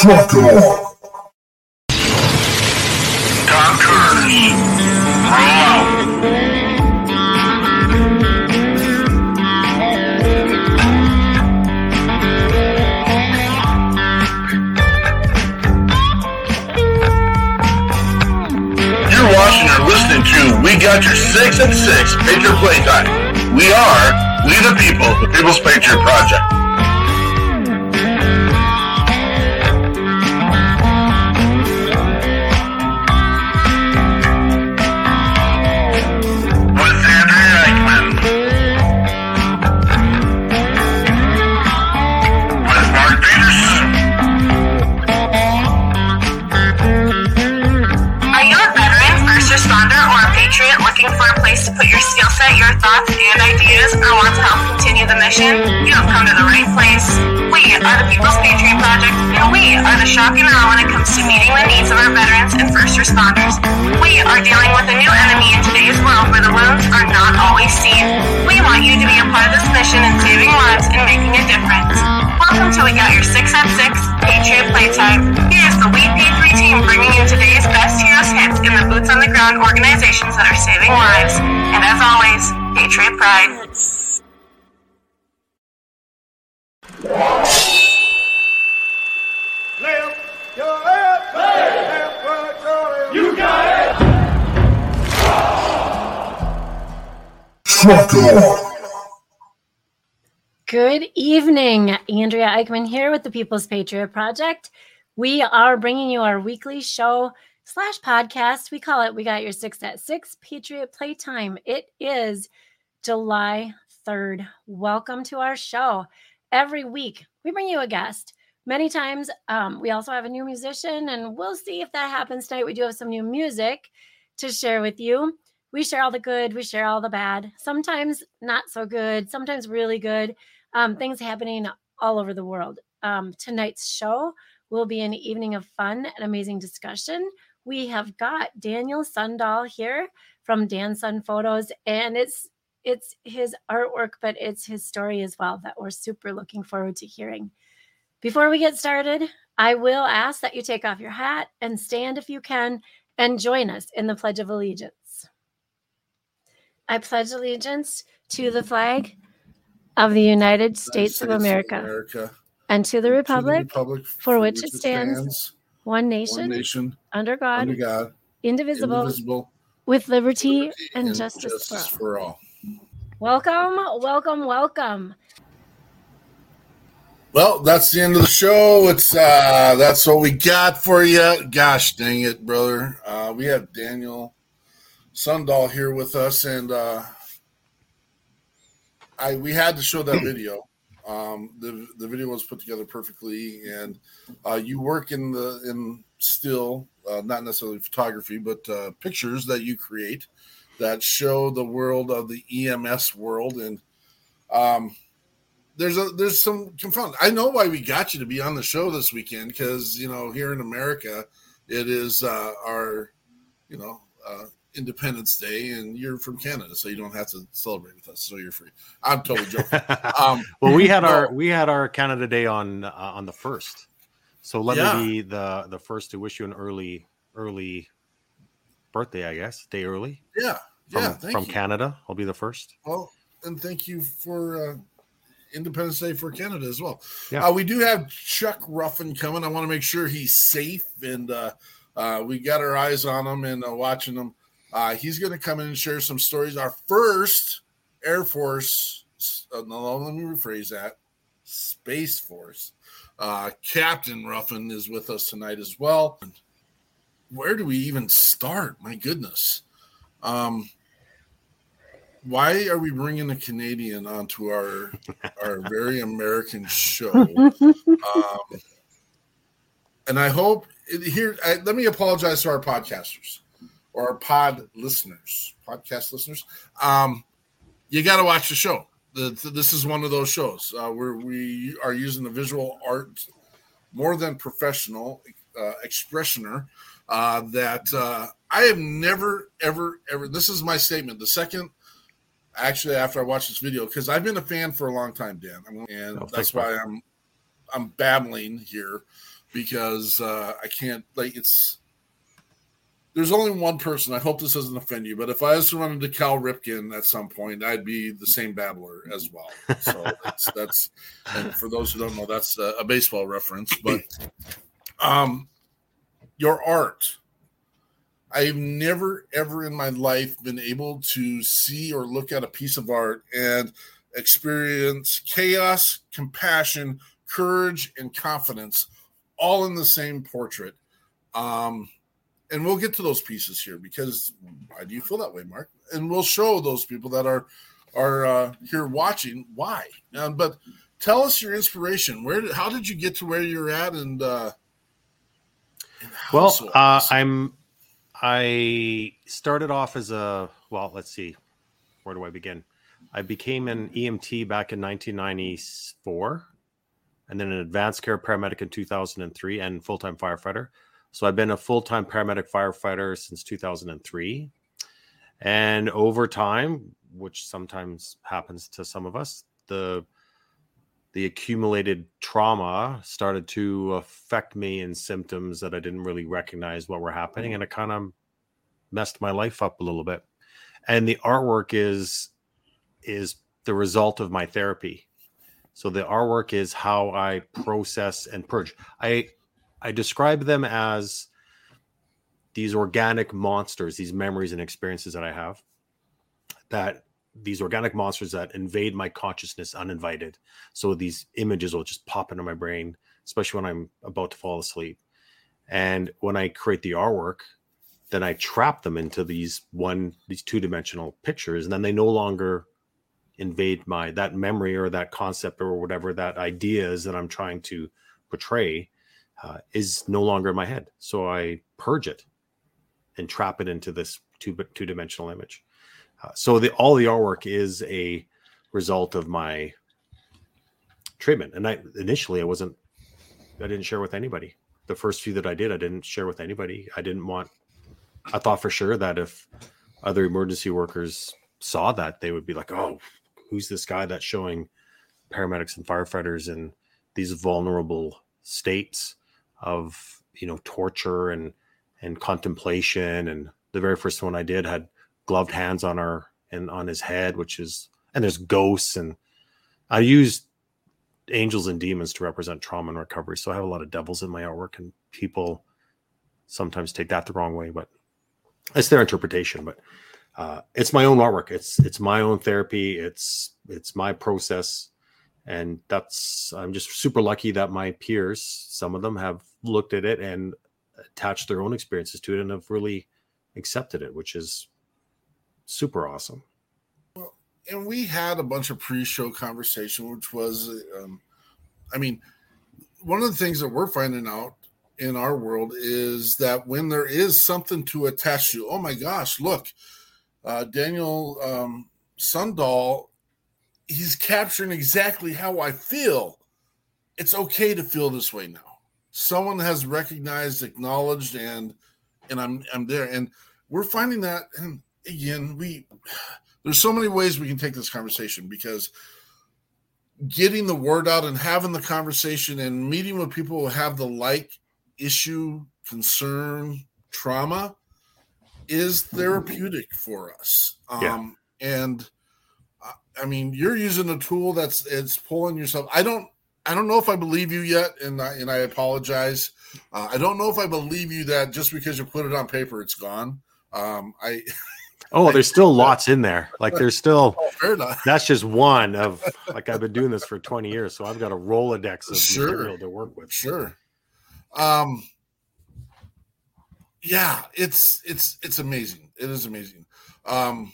Truck on. Tom Cruise. Roll out. You're watching or listening to We Got Your Six and Six Patriot Playtime. We are We the People, the People's Patriot Project. Thoughts, and ideas, or want to help continue the mission? You have come to the right place. We are the People's Patriot Project, and we are the shock and awe when it comes to meeting the needs of our veterans and first responders. We are dealing with a new enemy in today's world where the wounds are not always seen. We want you to be a part of this mission in saving lives and making a difference. Welcome to We Got Your 6 at 6 Patriot Playtime. Here's the We P3 team bringing you today's best heroes hits in the boots on the ground organizations that are saving lives. And as always, Patriot Pride. Left your left, left right your. You got it. Truck on. Good evening. Andrea Eichmann here with the People's Patriot Project. We are bringing you our weekly show slash podcast. We call it We Got Your Six at Six Patriot Playtime. It is July 3rd. Welcome to our show. Every week, we bring you a guest. Many times, um, we also have a new musician, and we'll see if that happens tonight. We do have some new music to share with you. We share all the good, we share all the bad, sometimes not so good, sometimes really good um, things happening all over the world. Um, tonight's show will be an evening of fun and amazing discussion. We have got Daniel Sundahl here from Dan Sun Photos, and it's it's his artwork, but it's his story as well that we're super looking forward to hearing. Before we get started, I will ask that you take off your hat and stand if you can and join us in the Pledge of Allegiance. I pledge allegiance to the flag of the United States, of America America, and to the to the republic republic for which it stands, one nation, one nation, under God, under God, indivisible, indivisible, with liberty, liberty and, justice, for all. for all. Welcome, welcome, welcome. Well, that's the end of the show. It's uh that's what we got for you. Gosh dang it, brother. Uh we have Daniel Sundahl here with us and uh I we had to show that video. Um the the video was put together perfectly and uh you work in the in still uh, not necessarily photography but uh pictures that you create that show the world of the EMS world and um there's a there's some confound. I know why we got you to be on the show this weekend because you know here in America it is uh, our you know uh, Independence Day and you're from Canada so you don't have to celebrate with us so you're free. I'm totally joking. Um, well, we had our we had our Canada Day on uh, on the first, so let Yeah. me be the the first to wish you an early early birthday. I guess day early yeah from, yeah thank from. Canada. I'll be the first. Well, and thank you for uh, Independence Day for Canada as well. Yeah. Uh, we do have Chuck Ruffin coming. I want to make sure he's safe, and uh, uh, we got our eyes on him and uh, watching him. Uh, he's going to come in and share some stories. Our first Air Force, uh, no, let me rephrase that, Space Force. Uh, Captain Ruffin is with us tonight as well. Where do we even start? My goodness. Um, why are we bringing a Canadian onto our our very American show? Um, and I hope here. I, let me apologize to our podcasters or pod listeners, podcast listeners. Um, you got to watch the show. The, this is one of those shows uh, where we are using the visual art more than professional uh, expressioner uh, that uh, I have never, ever, ever. This is my statement. The second, actually, after I watched this video, because I've been a fan for a long time, Dan, I'm- and Oh, that's why I'm I'm babbling here. because uh, I can't like it's. There's only one person. I hope this doesn't offend you, but if I was to run into Cal Ripken at some point, I'd be the same babbler as well. So that's that's. And for those who don't know, that's a, a baseball reference. But um, your art. I've never ever in my life been able to see or look at a piece of art and experience chaos, compassion, courage, and confidence all in the same portrait. Um, and we'll get to those pieces here because why do you feel that way, Mark? And we'll show those people that are are uh, here watching why. Um, but tell us your inspiration. Where? Did, how did you get to where you're at? And, uh, Well, uh, I'm. I started off as a well. Let's see, where do I begin? I became an EMT back in 1994, and then an advanced care paramedic in 2003, and full time firefighter. So I've been a full time paramedic firefighter since 2003, and over time, which sometimes happens to some of us, the the accumulated trauma started to affect me in symptoms that I didn't really recognize what were happening, and it kind of messed my life up a little bit. And the artwork is is the result of my therapy. So the artwork is how I process and purge. I I describe them as these organic monsters, these memories and experiences that I have that these organic monsters that invade my consciousness uninvited. So these images will just pop into my brain, especially when I'm about to fall asleep. And when I create the artwork, then I trap them into these one, these two dimensional pictures, and then they no longer invade my that memory or that concept or whatever that idea is that I'm trying to portray uh, is no longer in my head. So I purge it and trap it into this two two dimensional image. Uh, so the all the artwork is a result of my treatment. And I initially I wasn't I didn't share with anybody. The first few that I did, I didn't share with anybody. I didn't want I thought for sure that if other emergency workers saw that, they would be like, "Oh, who's this guy that's showing paramedics and firefighters in these vulnerable states of, you know, torture and and contemplation?" And the very first one I did had gloved hands on her and on his head, which is and there's ghosts and I used angels and demons to represent trauma and recovery. So I have a lot of devils in my artwork, and people sometimes take that the wrong way, but it's their interpretation. But uh, it's my own artwork. It's it's my own therapy. It's it's my process, and that's I'm just super lucky that my peers, some of them have looked at it and attached their own experiences to it and have really accepted it, which is super awesome. well, and we had a bunch of pre-show conversation, which was, um, I mean, one of the things that we're finding out in our world is that when there is something to attach to, oh my gosh, look, uh, Daniel um, Sundahl, he's capturing exactly how I feel. It's okay to feel this way now. Someone has recognized, acknowledged, and and I'm I'm there, and we're finding that. And again, we there's so many ways we can take this conversation because getting the word out and having the conversation and meeting with people who have the like issue, concern, trauma is therapeutic for us. Yeah. Um, and I- I mean, you're using a tool that's it's pulling yourself. I don't. I don't know if I believe you yet, and I, and I apologize. Uh, I don't know if I believe you that just because you put it on paper, it's gone. Um, I Oh, there's still lots in there. Like there's still enough. that's just one of like I've been doing this for 20 years, so I've got a rolodex of Sure. material to work with. Sure. Um yeah, it's it's it's amazing. It is amazing. Um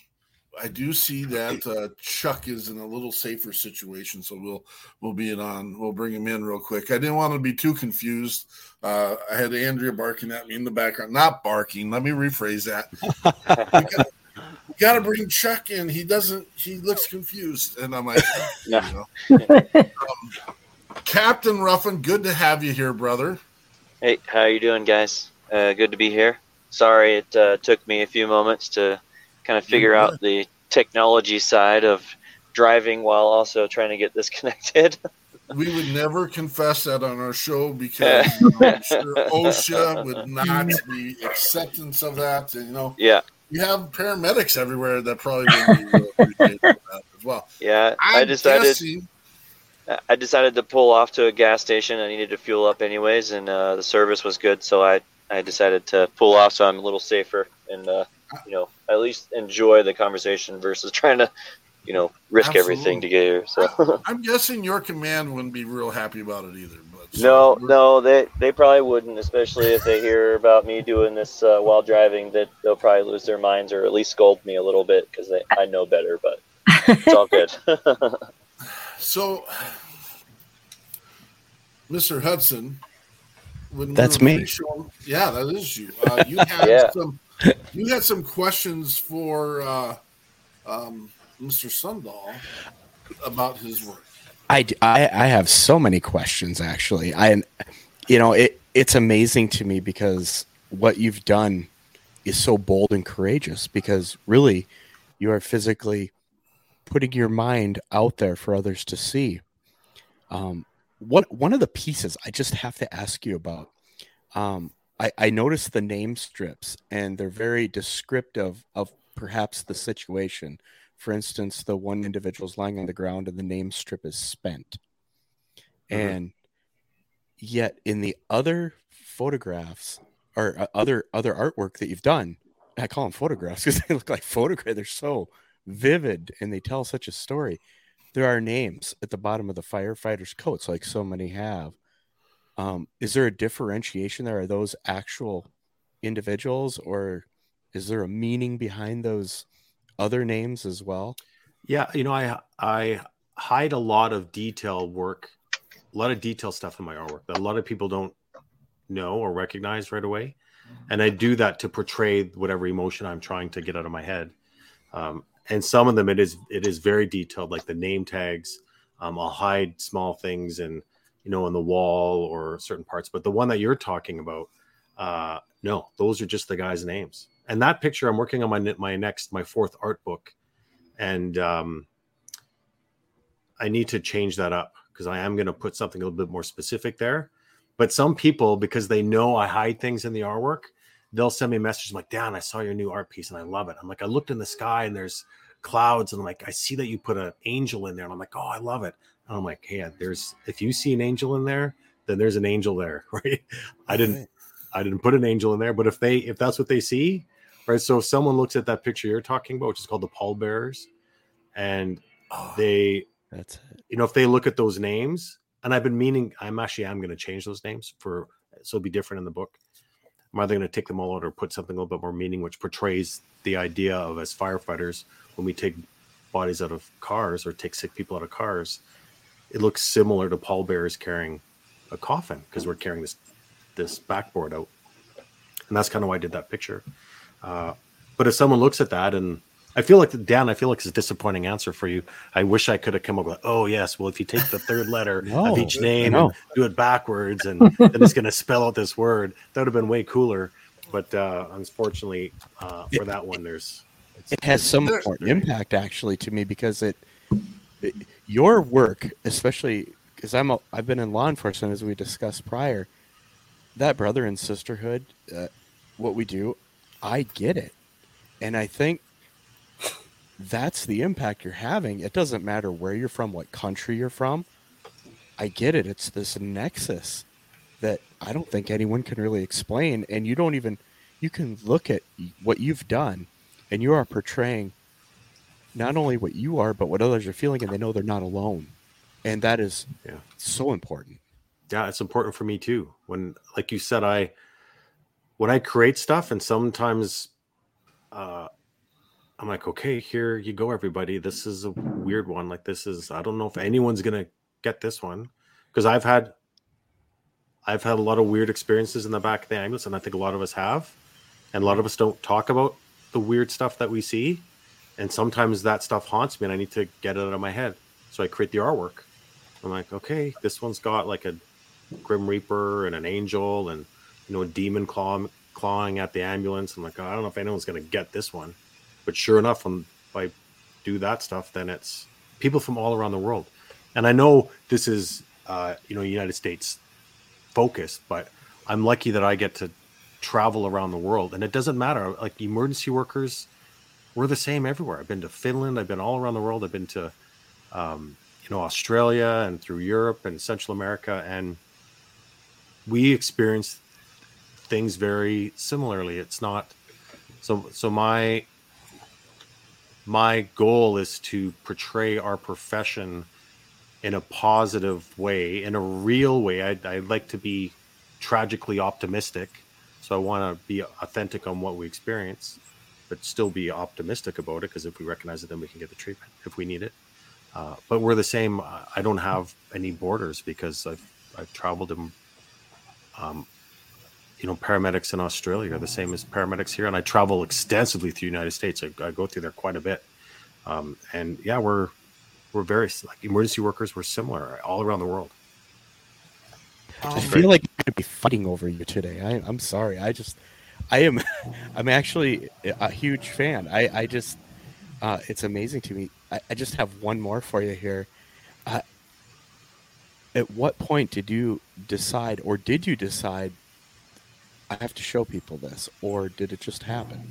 I do see that uh, Chuck is in a little safer situation, so we'll we'll be in on. We'll bring him in real quick. I didn't want to be too confused. Uh, I had Andrea barking at me in the background, not barking. Let me rephrase that. we got to bring Chuck in. He doesn't. He looks confused, and I'm like, No. you know. um, Captain Ruffin, good to have you here, brother. Hey, how you doing, guys? Uh, good to be here. Sorry, it uh, took me a few moments to kind of figure out the technology side of driving while also trying to get this connected. we would never confess that on our show because you know, sure OSHA would not be acceptance of that. And, you know, Yeah, you have paramedics everywhere that probably would be real appreciative that as well. yeah. I'm I decided guessing, I decided to pull off to a gas station. I needed to fuel up anyways, and uh, the service was good, so I I decided to pull off so I'm a little safer and uh, you know at least enjoy the conversation versus trying to you know risk everything to get here. So I'm guessing your command wouldn't be real happy about it either. But no, no, they they probably wouldn't, especially if they hear about me doing this uh, while driving. That they'll probably lose their minds or at least scold me a little bit because I know better. But it's all good. So, Mr. Hudson, when we That's me. pre-show- Yeah, that is you. Uh, you had Yeah. some. You had some questions for uh, um, Mr. Sundahl about his work. I I have so many questions actually. I you know it it's amazing to me because what you've done is so bold and courageous because really you are physically putting your mind out there for others to see. Um, what one of the pieces I just have to ask you about. Um, I, I noticed the name strips and they're very descriptive of perhaps the situation. For instance, the one individual's lying on the ground and the name strip is spent. And yet in the other photographs or uh, other other artwork that you've done, I call them photographs because they look like photographs. They're so vivid and they tell such a story. There are names at the bottom of the firefighters' coats, like so many have. Um, is there a differentiation there? Are those actual individuals, or is there a meaning behind those other names as well? Yeah, you know, I I hide a lot of detail work, a lot of detail stuff in my artwork that a lot of people don't know or recognize right away, and I do that to portray whatever emotion I'm trying to get out of my head. Um, and some of them it is it is very detailed, like the name tags. Um, I'll hide small things and you know on the wall or certain parts, but the one that you're talking about, uh, no, those are just the guys' names. And that picture, I'm working on my my next my fourth art book, and um, I need to change that up because I am going to put something a little bit more specific there. But some people, because they know I hide things in the artwork, they'll send me messages like, "Dan, I saw your new art piece and I love it." I'm like, I looked in the sky and there's clouds, and I'm like, I see that you put an angel in there, and I'm like, oh, I love it. And I'm like, hey, there's if you see an angel in there, then there's an angel there, right? I didn't, I didn't put an angel in there, but if they, if that's what they see, right? So if someone looks at that picture you're talking about, which is called the pallbearers, and oh, they That's it. you know, if they look at those names, and I've been meaning, I'm actually I'm going to change those names for so it'll be different in the book. I'm either going to take them all out or put something a little bit more meaning, which portrays the idea of as firefighters when we take bodies out of cars or take sick people out of cars, it looks similar to pallbearers carrying a coffin because we're carrying this this backboard out, and that's kind of why I did that picture. Uh, but if someone looks at that and I feel like Dan, I feel like it's a disappointing answer for you. I wish I could have come up with, oh yes, well if you take the third letter No, of each name no. and do it backwards, and then it's going to spell out this word, that would have been way cooler. But uh, unfortunately, uh, for that one, there's it's, it has some important impact actually to me because it, it- your work especially because i'm a, i've been in law enforcement as we discussed prior that brother and sisterhood uh, what we do i get it. And i think that's the impact you're having. It doesn't matter where you're from what country you're from. I get it. It's this nexus that i don't think anyone can really explain. And you don't even you can look at what you've done and you are portraying not only what you are but what others are feeling and they know they're not alone and that is Yeah. so important yeah, it's important for me too. When, like you said, I when I create stuff, and sometimes uh, I'm like, okay, here you go, everybody. This is a weird one. Like this is, I don't know if anyone's gonna get this one because I've had, I've had a lot of weird experiences in the back of the ambulance, and I think a lot of us have, and a lot of us don't talk about the weird stuff that we see, and sometimes that stuff haunts me, and I need to get it out of my head. So I create the artwork. I'm like, okay, this one's got like a Grim Reaper and an angel and you know a demon claw clawing at the ambulance. I'm like, oh, I don't know if anyone's gonna get this one, but sure enough, when I do that stuff, then it's people from all around the world, and I know this is uh, you know, United States focused, but I'm lucky that I get to travel around the world, and it doesn't matter. Like emergency workers, we're the same everywhere. I've been to Finland. I've been all around the world. I've been to, um, you know, Australia and through Europe and Central America, and we experience things very similarly. It's not so. So my my goal is to portray our profession in a positive way, in a real way. I, I like to be tragically optimistic. So I want to be authentic on what we experience, but still be optimistic about it because if we recognize it, then we can get the treatment if we need it. Uh, but we're the same. I don't have any borders because I've I've traveled in, um, you know, paramedics in Australia are the same as paramedics here, and I travel extensively through the United States. I, I go through there quite a bit, um, and yeah, we're we're very like emergency workers. We're similar all around the world. I feel like I'm gonna be fighting over you today. I, I'm sorry. I just, I am, I'm actually a huge fan. I, I just, uh, it's amazing to me. I, I just have one more for you here. Uh, at what point did you decide, or did you decide, I have to show people this, or did it just happen?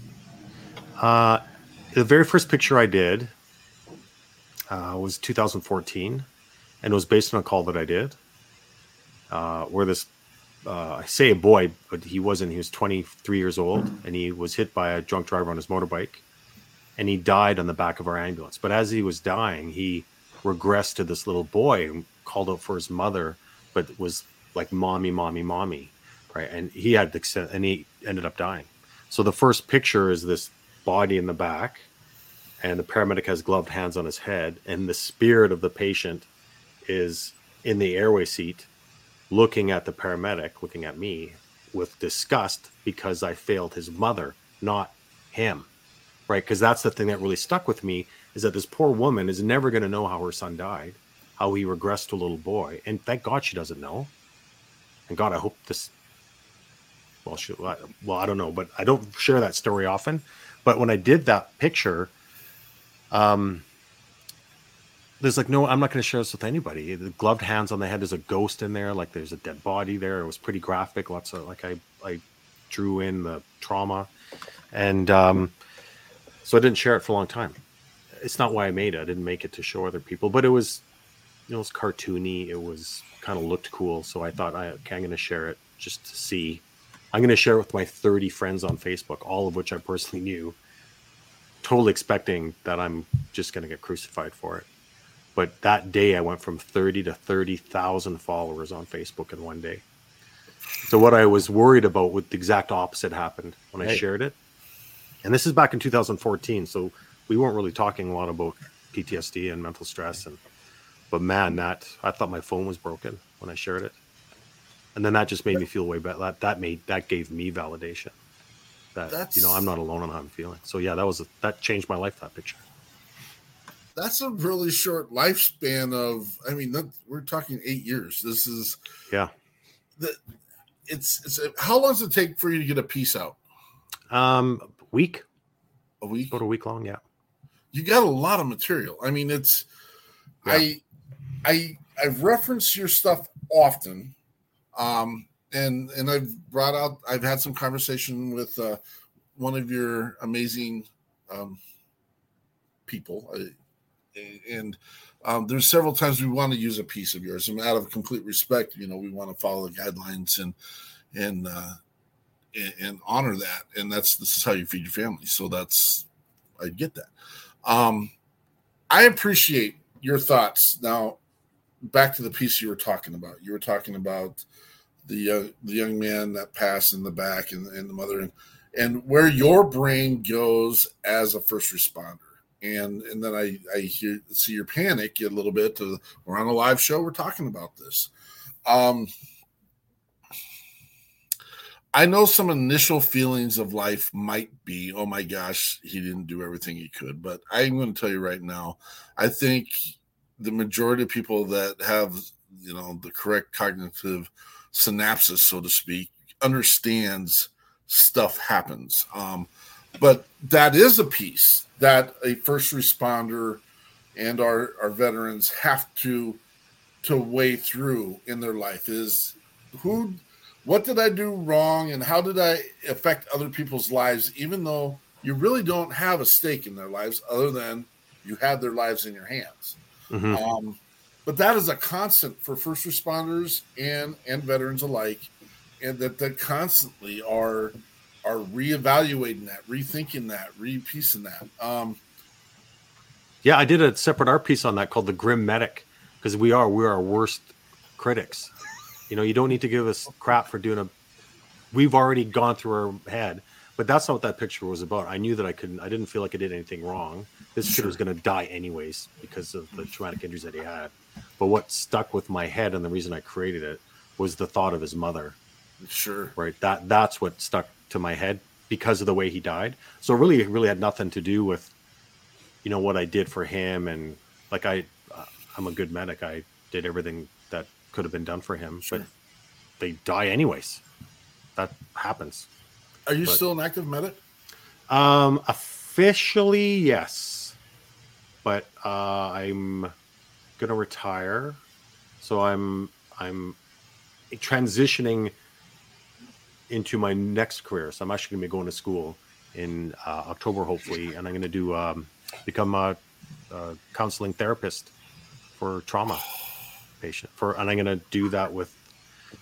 Uh, the very first picture I did uh, was 2014, and it was based on a call that I did, uh, where this uh, I say a boy, but he wasn't. He was 23 years old, and he was hit by a drunk driver on his motorbike, and he died on the back of our ambulance. But as he was dying, he regressed to this little boy and called out for his mother, but was like mommy, mommy, mommy, right? And he had the and he ended up dying. So the first picture is this body in the back, and the paramedic has gloved hands on his head, and the spirit of the patient is in the airway seat, looking at the paramedic, looking at me with disgust because I failed his mother, not him. Right? Because that's the thing that really stuck with me is that this poor woman is never going to know how her son died, how he regressed to a little boy. And thank God she doesn't know. And God, I hope this. Well, she, well, I don't know, but I don't share that story often. But when I did that picture, um, there's like no, I'm not going to share this with anybody. The gloved hands on the head. There's a ghost in there. Like there's a dead body there. It was pretty graphic. Lots of like I I drew in the trauma, and um, so I didn't share it for a long time. It's not why I made it. I didn't make it to show other people, but it was, you know, it was cartoony. It was kind of looked cool. So I thought, I, okay, I'm going to share it just to see. I'm going to share it with my 30 friends on Facebook, all of which I personally knew totally expecting that I'm just going to get crucified for it. But that day, I went from 30 to 30,000 followers on Facebook in one day. So, what I was worried about with the exact opposite happened when I shared it. And this is back in 2014. So, we weren't really talking a lot about PTSD and mental stress. And, but man, that I thought my phone was broken when I shared it. And then that just made me feel way better. That, that made, that gave me validation that that's, you know I'm not alone on how I'm feeling. So yeah, that was a, that changed my life. That picture. That's a really short lifespan of. I mean, that, we're talking eight years. This is yeah. The it's it's how long does it take for you to get a piece out? Um, week. A week. About a week long. Yeah. You got a lot of material. I mean, it's yeah. I I I've referenced your stuff often. Um, and and I've brought out I've had some conversation with uh, one of your amazing um, people, uh, and um, there's several times we want to use a piece of yours, and out of complete respect, you know, we want to follow the guidelines and and uh, and, and honor that, and that's this is how you feed your family. So that's I get that. Um, I appreciate your thoughts. Now, back to the piece you were talking about. You were talking about the young the young man that passed in the back and, and the mother and, and where your brain goes as a first responder and and then I I hear see your panic a little bit. We're on a live show. We're talking about this. Um, I know some initial feelings of life might be, oh my gosh, he didn't do everything he could. But I'm going to tell you right now, I think the majority of people that have you know the correct cognitive synapses, so to speak, understands stuff happens. Um, but that is a piece that a first responder and our, our veterans have to to weigh through in their life is who what did I do wrong and how did I affect other people's lives, even though you really don't have a stake in their lives other than you have their lives in your hands. Mhm. Um, but that is a constant for first responders and and veterans alike, and that they constantly are are reevaluating that, rethinking that, repiecing that. Um, Yeah, I did a separate art piece on that called the Grim Medic because we are we're our worst critics. You know, you don't need to give us crap for doing a. We've already gone through our head, but that's not what that picture was about. I knew that I couldn't. I didn't feel like I did anything wrong. This kid was going to die anyways because of the traumatic injuries that he had. But what stuck with my head and the reason I created it was the thought of his mother. sure. Right. That that's what stuck to my head because of the way he died. So really, it really had nothing to do with, you know, what I did for him and like I, uh, I'm a good medic. I did everything that could have been done for him, but they die anyways. That happens. Are you But- still an active medic? Um, officially, yes, but uh, I'm gonna retire, so I'm I'm transitioning into my next career. So I'm actually gonna be going to school in uh, October, hopefully, and I'm gonna do um, become a, a counseling therapist for trauma patient. For and I'm gonna do that with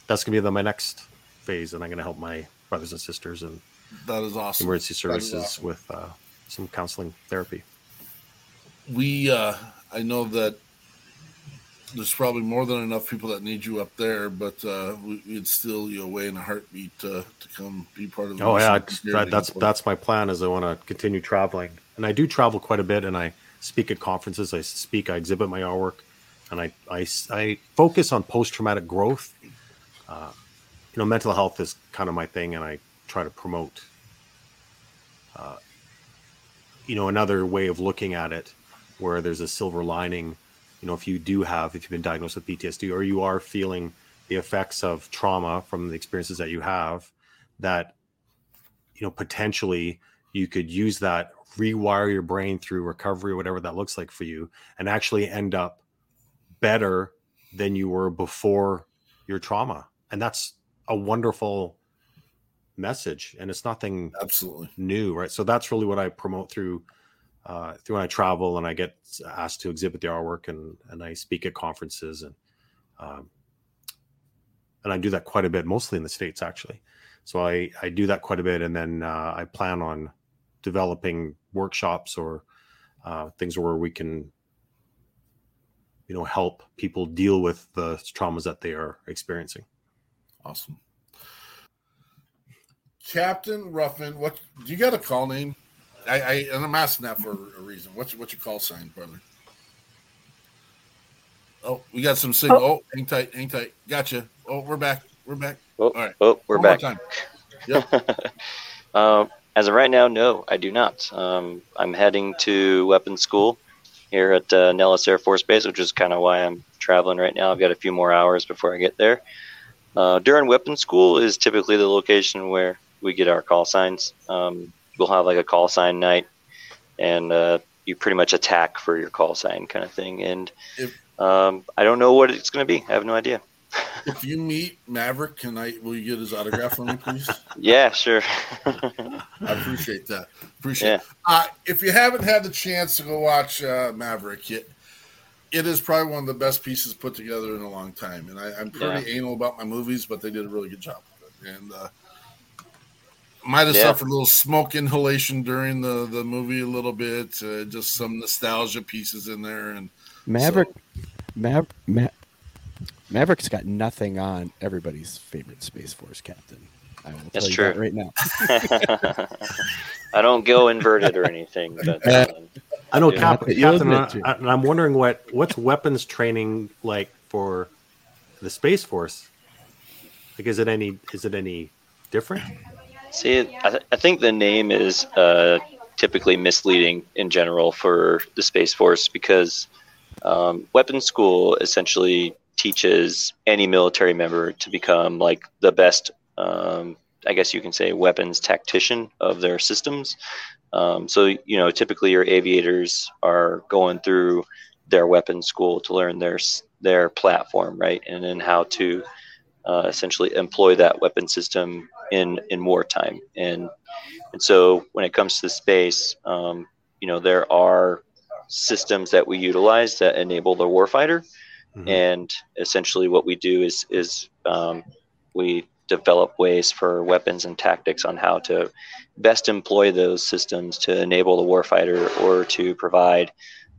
that's gonna be the, my next phase, and I'm gonna help my brothers and sisters and That is awesome. emergency services awesome. with uh, some counseling therapy. we uh i know that there's probably more than enough people that need you up there but uh we, we'd steal you away in a heartbeat to to come be part of the Oh yeah, that, that's that's my plan. Is I want to continue traveling, and I do travel quite a bit, and I speak at conferences. I speak, I exhibit my artwork, and I I, I focus on post traumatic growth. Uh, you know, mental health is kind of my thing, and I try to promote. Uh, you know, another way of looking at it, where there's a silver lining. You know, if you do have, if you've been diagnosed with PTSD, or you are feeling the effects of trauma from the experiences that you have, that you know potentially you could use that rewire your brain through recovery whatever that looks like for you and actually end up better than you were before your trauma. And that's a wonderful message. And it's nothing absolutely. new right? So that's really what i promote through uh, through when i travel and i get asked to exhibit the artwork and and i speak at conferences and um, and i do that quite a bit mostly in the states actually. So I, I do that quite a bit, and then uh, I plan on developing workshops or uh, things where we can, you know, help people deal with the traumas that they are experiencing. awesome. Captain ruffin what do you got a call name i i and i'm asking that for a reason what's what's your call sign brother oh we got some signal oh, hang tight hang tight gotcha oh we're back we're back Oh, all right oh we're One more back. time. Yep. um, as of right now, no, I do not. Um, I'm heading to weapons school here at uh, Nellis Air Force Base, which is kind of why I'm traveling right now. I've got a few more hours before I get there. Uh, during weapons school is typically the location where we get our call signs. Um, we'll have like a call sign night, and uh, you pretty much attack for your call sign kind of thing. And If- um, I don't know what it's going to be. I have no idea. if you meet maverick can i will you get his autograph for me please Yeah, sure. I appreciate that. Appreciate Yeah. it. Uh, if you haven't had the chance to go watch uh, Maverick, it, it is probably one of the best pieces put together in a long time. And I, I'm pretty anal about my movies, but they did a really good job with it. And uh, might have Yeah. suffered a little smoke inhalation during the, the movie a little bit, uh, just some nostalgia pieces in there. And Maverick, Mav, Ma- Maverick's got nothing on everybody's favorite Space Force captain. I will That's tell you true. that right now. I don't go inverted or anything, but Uh, I know, Yeah. Cap- You'll Captain. I, and I'm wondering what what's weapons training like for the Space Force. Like, is it any is it any different? See, I, th- I think the name is uh, typically misleading in general for the Space Force because um, weapons school essentially teaches any military member to become like the best, um, I guess you can say, weapons tactician of their systems. Um, so, you know, typically your aviators are going through their weapons school to learn their their platform, right, and then how to uh, essentially employ that weapon system in in wartime. And and so when it comes to space, um, you know, there are systems that we utilize that enable the warfighter. Mhm. And essentially, what we do is is um, we develop ways for weapons and tactics on how to best employ those systems to enable the warfighter or to provide,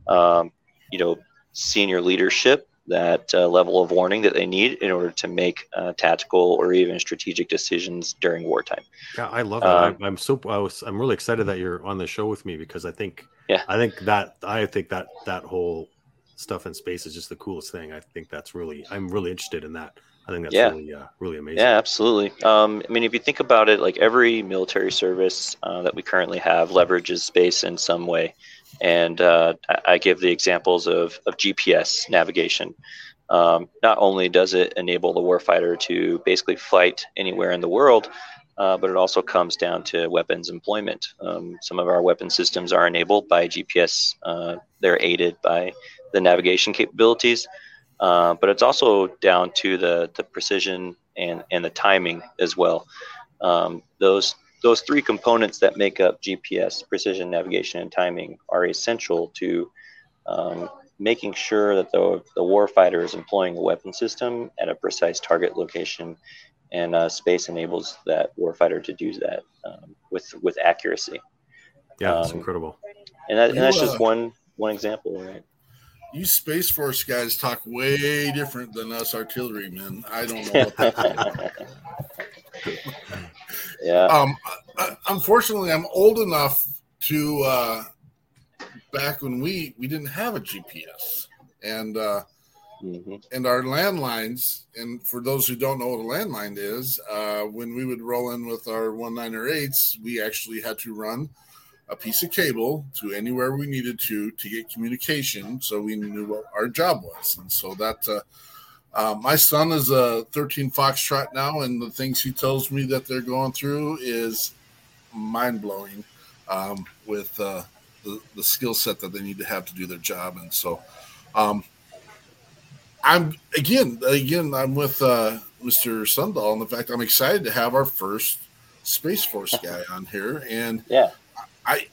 um, you know, senior leadership that uh, level of warning that they need in order to make uh, tactical or even strategic decisions during wartime. Yeah, I love that. Um, I'm, I'm so I was I'm really excited that you're on the show with me because I think Yeah. I think that I think that that whole stuff in space is just the coolest thing. I think that's really I'm really interested in that. I think that's Yeah. really uh, really amazing. Yeah, absolutely. Um, I mean, if you think about it, like every military service uh, that we currently have leverages space in some way. And uh, I- give the examples of, of GPS navigation. Um, not only does it enable the warfighter to basically fight anywhere in the world, uh, but it also comes down to weapons employment. Um, some of our weapon systems are enabled by GPS, uh, they're aided by the navigation capabilities. Uh, but it's also down to the, the precision and, and the timing as well. Um, those those three components that make up GPS, precision, navigation, and timing, are essential to um, making sure that the, the warfighter is employing a weapon system at a precise target location, and uh, space enables that warfighter to do that um, with with accuracy. yeah, it's um, incredible. And, that, and that's just uh, one one example, right? You Space Force guys talk way different than us artillerymen. I don't know what that yeah. um, uh, unfortunately, I'm old enough to uh, back when we we didn't have a GPS, and uh, hmm and our landlines. And for those who don't know what a landline is, uh, when we would roll in with our one niner eights, we actually had to run a piece of cable to anywhere we needed to to get communication, so we knew what our job was. And so that. Uh, uh, my son is a 13 Foxtrot now, and the things he tells me that they're going through is mind blowing um, with uh, the, the skill set that they need to have to do their job. And so, um, I'm again, again, I'm with uh, Mr. Sundahl, and the fact I'm excited to have our first Space Force guy on here, and Yeah. I,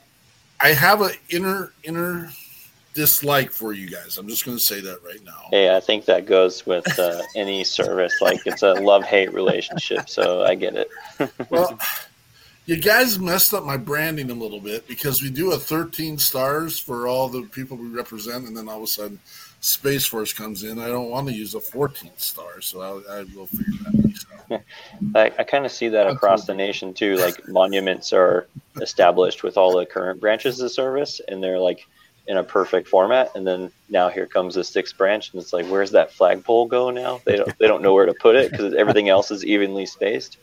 I have an inner inner dislike for you guys. I'm just going to say that right now. Hey, I think that goes with uh, any service. Like it's a love hate relationship. So I get it. Well, you guys messed up my branding a little bit because we do a 13 stars for all the people we represent, and then all of a sudden Space Force comes in. I don't want to use a 14 star, so I, I will figure that out. I, I kind of see that across the nation too. Like monuments are established with all the current branches of service, and they're like in a perfect format. And then now here comes the sixth branch, and it's like, where's that flagpole go now? They don't they don't know where to put it because everything else is evenly spaced.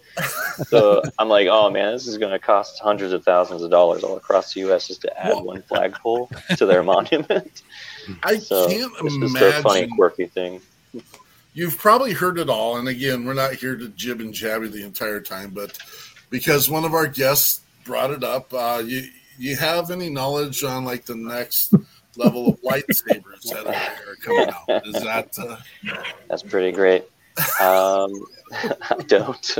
So I'm like, oh man, this is going to cost hundreds of thousands of dollars all across the U.S. just to add one flagpole to their monument. I So can't it's just a funny, quirky thing. You've probably heard it all, and again, we're not here to jib and jabby the entire time, but because one of our guests brought it up, uh, you you have any knowledge on like the next level of lightsabers that are, are coming out? Is that uh, That's pretty great. Um, I don't,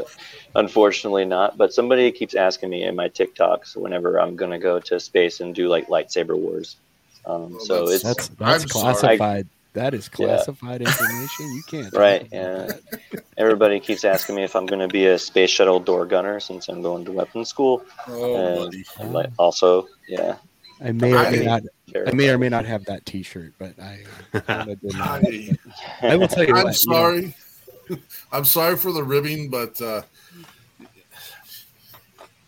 unfortunately, not. But somebody keeps asking me in my TikToks whenever I'm gonna go to space and do like lightsaber wars. Um, Well, so that's- it's That's that's sorry. classified. That is Yeah. classified information. You can't. right. about Yeah. that. Everybody keeps asking me if I'm gonna be a space shuttle door gunner since I'm going to weapons school. oh, And? I'm like, also, yeah. I may or may I- not. I may or may not have that T-shirt, but I. wanna deny it. I, I will tell you I'm what. you know, sorry. I'm sorry for the ribbing, but uh,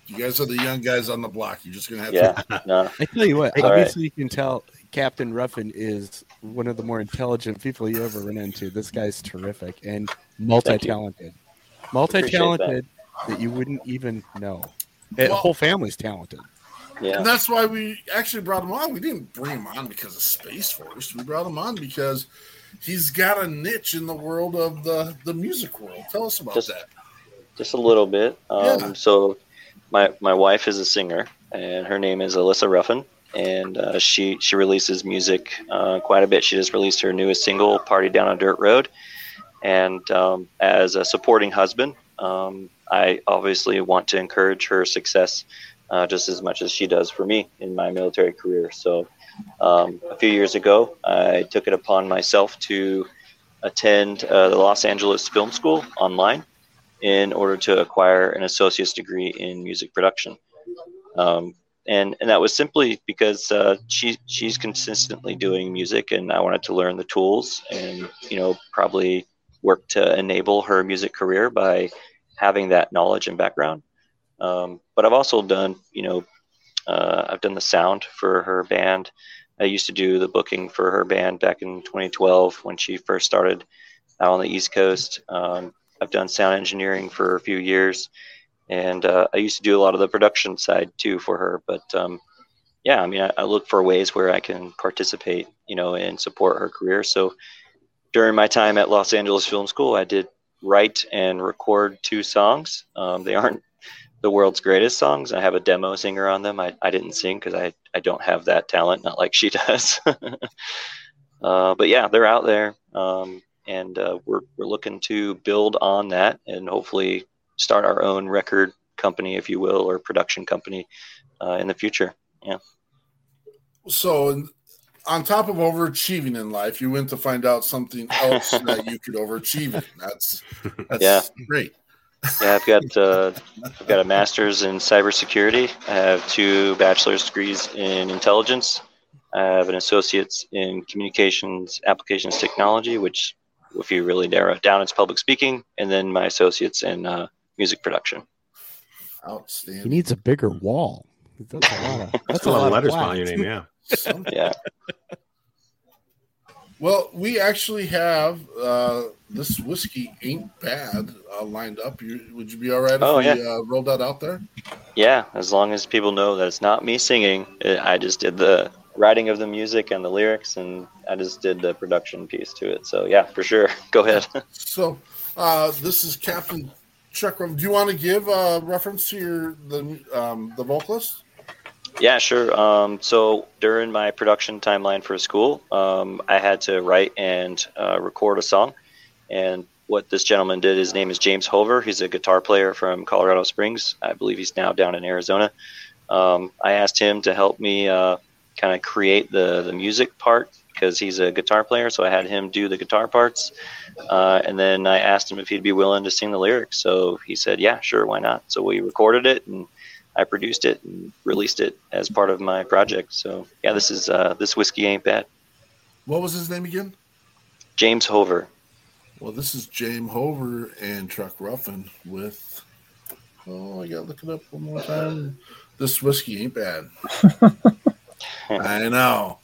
you guys are the young guys on the block. You're just gonna have Yeah. to. No. I tell you what. All right. obviously, you can tell Captain Ruffin is one of the more intelligent people you ever run into. This guy's terrific and multi-talented. Multi-talented that. you wouldn't even know. The whole family's talented. Yeah. And that's why we actually brought him on. We didn't bring him on because of Space Force. We brought him on because he's got a niche in the world of the the music world. Tell us about Just- that. just a little bit. Um, Yeah. So, my my wife is a singer, and her name is Alyssa Ruffin, and uh, she she releases music uh, quite a bit. She just released her newest single, "Party Down a Dirt Road," and um, as a supporting husband, um, I obviously want to encourage her success uh, just as much as she does for me in my military career. So, um, a few years ago, I took it upon myself to attend uh, the Los Angeles Film School online in order to acquire an associate's degree in music production. And, and that was simply because uh, she she's consistently doing music, and I wanted to learn the tools, and you know probably work to enable her music career by having that knowledge and background. Um, but I've also done, you know, uh, I've done the sound for her band. I used to do the booking for her band back in 2012 when she first started out on the East Coast. Um, I've done sound engineering for a few years, and uh, I used to do a lot of the production side too for her. But um, yeah, I mean, I, I, look for ways where I can participate, you know, and support her career. So during my time at Los Angeles Film School, I did write and record two songs. Um, they aren't the world's greatest songs. I have a demo singer on them. I, I didn't sing because I, I don't have that talent, not like she does. uh, but yeah, they're out there. Um, and uh, we're, we're looking to build on that and hopefully start our own record company, if you will, or production company uh, in the future. Yeah. So, on top of overachieving in life, you went to find out something else that you could overachieve in. That's that's yeah. great. Yeah, I've got uh, I've got a master's in cybersecurity. I have two bachelor's degrees in intelligence. I have an associate's in communications applications technology, which, if you really narrow it down, it's public speaking, and then my associate's in uh, music production. Outstanding. He needs a bigger wall. That's a lot of, that's a lot of letters behind your name. Yeah. yeah. Well, we actually have uh, this whiskey ain't bad uh, lined up. You, would you be all right if Oh, we yeah. uh, rolled that out there? Yeah, as long as people know that it's not me singing, it, I just did the writing of the music and the lyrics, and I just did the production piece to it. So yeah, for sure. Go ahead. So, uh, this is Captain Chuck. Do you want to give a reference to your the um, the vocalist? Yeah, sure. Um, so during my production timeline for school, um, I had to write and uh, record a song. And what this gentleman did, his name is James Hover. He's a guitar player from Colorado Springs. I believe he's now down in Arizona. Um, I asked him to help me uh, kind of create the, the music part because he's a guitar player. So I had him do the guitar parts. Uh, and then I asked him if he'd be willing to sing the lyrics. So he said, yeah, sure, why not? So we recorded it and I produced it and released it as part of my project. So yeah, this is uh, this whiskey ain't bad. What was his name again? James Hover. Well, this is James Hover and Chuck Ruffin with. Oh, I got to look it up one more time. This whiskey ain't bad. I know.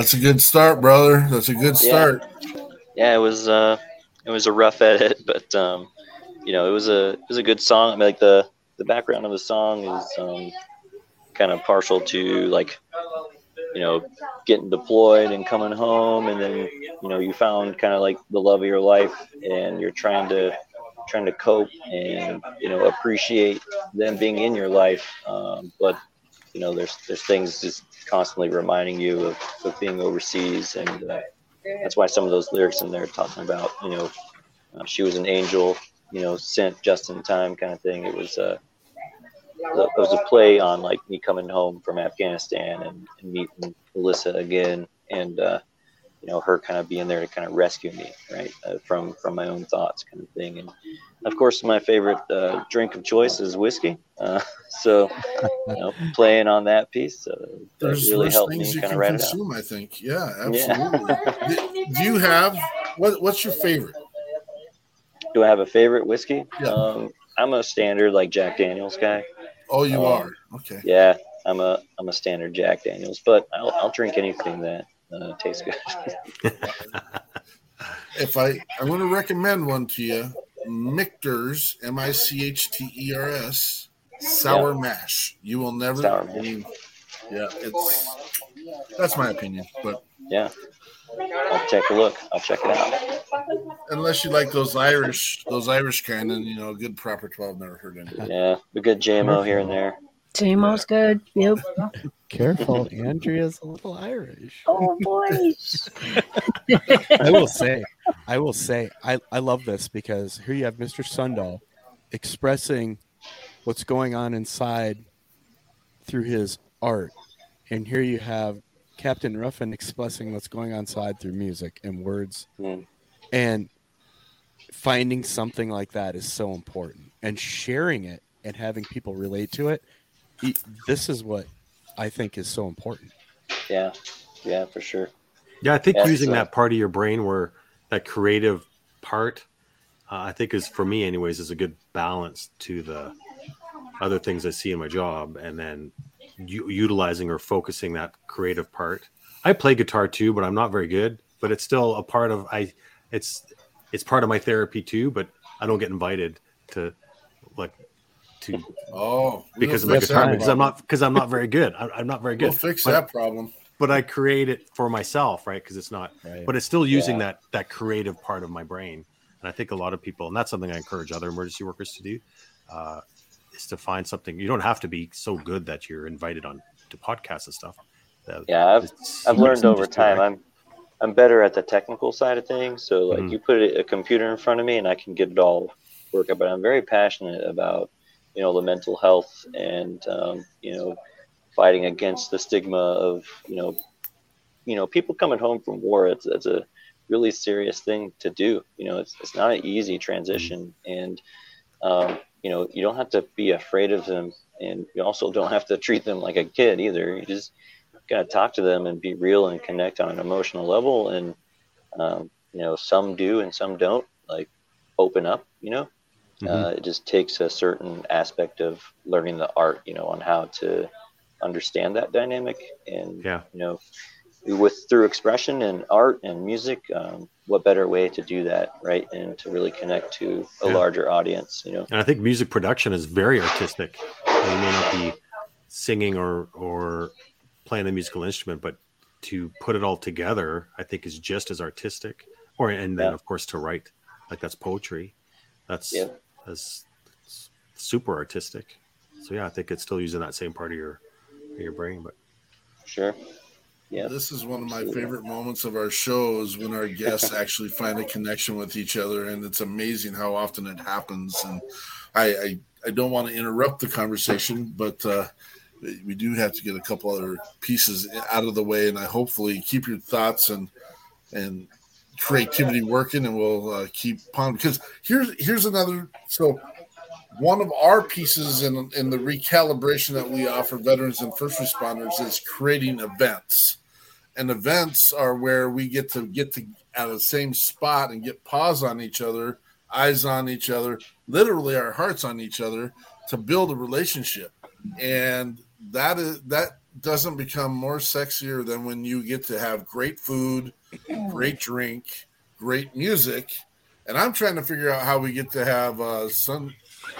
That's a good start, brother. That's a good start. yeah, it was uh, it was a rough edit, but um, you know, it was a it was a good song. I mean, like the the background of the song is um, kind of partial to like you know getting deployed and coming home, and then you know you found kind of like the love of your life, and you're trying to trying to cope and you know appreciate them being in your life, um, but you know there's there's things just constantly reminding you of, of being overseas and uh, that's why some of those lyrics in there talking about you know uh, she was an angel you know sent just in time kind of thing. It was uh, it was a play on like me coming home from afghanistan and, and meeting melissa again and uh, you know her kind of being there to kind of rescue me right uh, from from my own thoughts kind of thing and of course my favorite uh, drink of choice is whiskey uh, so you know playing on that piece uh, that There's, really there's helped me things you kind can of write it out consume, I think. Yeah, Yeah. absolutely. do, do you have what? What's your favorite? Do I have a favorite whiskey? Yeah. Um, I'm a standard like Jack Daniels guy. Oh, you Um, are. Okay. Yeah, I'm a I'm a standard Jack Daniels, but I'll, I'll drink anything that uh, tastes good. If I, I'm going to recommend one to you. Michter's, M I C H T E R S, sour mash. You will never. Sour mash. mean, yeah, it's. That's my opinion, but yeah, I'll take a look. I'll check it out. unless you like those Irish, those Irish kind, and you know, good proper twelve never hurt anyone. Yeah, a good JMO here and there. JMO's good. Yep. Careful, Andrea's a little Irish. Oh boy. I will say, I will say, I, I love this because here you have Mr. Sundahl expressing what's going on inside through his art. And here you have Captain Ruffin expressing what's going on inside through music and words. Mm. And finding something like that is so important. And sharing it and having people relate to it, this is what I think is so important. Yeah, yeah, for sure. Yeah, I think Yeah, using so- that part of your brain where that creative part, uh, I think is for me, anyways, is a good balance to the other things I see in my job, and then u- utilizing or focusing that creative part. I play guitar too, but I'm not very good. But it's still a part of I. It's it's part of my therapy too, but I don't get invited to like to Oh, we'll because of my guitar because I'm not because I'm not very good. I, I'm not very good. We'll fix But- that problem. but I create it for myself, right? Because it's not, Right. but it's still using Yeah. that that creative part of my brain. And I think a lot of people, and that's something I encourage other emergency workers to do, uh, is to find something. You don't have to be so good that you're invited on to podcasts and stuff. Uh, Yeah, I've I've learned over time. it. I'm I'm better at the technical side of things. So like Mhm. you put a computer in front of me and I can get it all work out. But I'm very passionate about you know the mental health and um, you know fighting against the stigma of you know you know people coming home from war. It's it's a really serious thing to do. You know, it's it's not an easy transition, and um, you know you don't have to be afraid of them, and you also don't have to treat them like a kid either. You just gotta talk to them and be real and connect on an emotional level and um, you know some do and some don't like open up you know uh, it just takes a certain aspect of learning the art you know on how to understand that dynamic and Yeah. you know with through expression and art and music um, what better way to do that right and to really connect to a Yeah. larger audience you know And I think music production is very artistic. You may not be singing or or playing a musical instrument, but to put it all together, I think is just as artistic. Or and then Yeah. of course to write, like that's poetry. That's Yeah. That's super artistic. So yeah, I think it's still using that same part of your your brain. But sure Yeah. This is one of my favorite moments of our shows when our guests actually find a connection with each other, and it's amazing how often it happens. And I, I, I don't want to interrupt the conversation, but uh, we do have to get a couple other pieces out of the way, and I hopefully keep your thoughts and and creativity working, and we'll uh, keep on because here's here's another so one of our pieces in, in the recalibration that we offer veterans and first responders is creating events. And events are where we get to get to at the same spot and get paws on each other eyes on each other literally our hearts on each other to build a relationship. And that is that doesn't become more sexier than when you get to have great food great drink great music and i'm trying to figure out how we get to have uh sun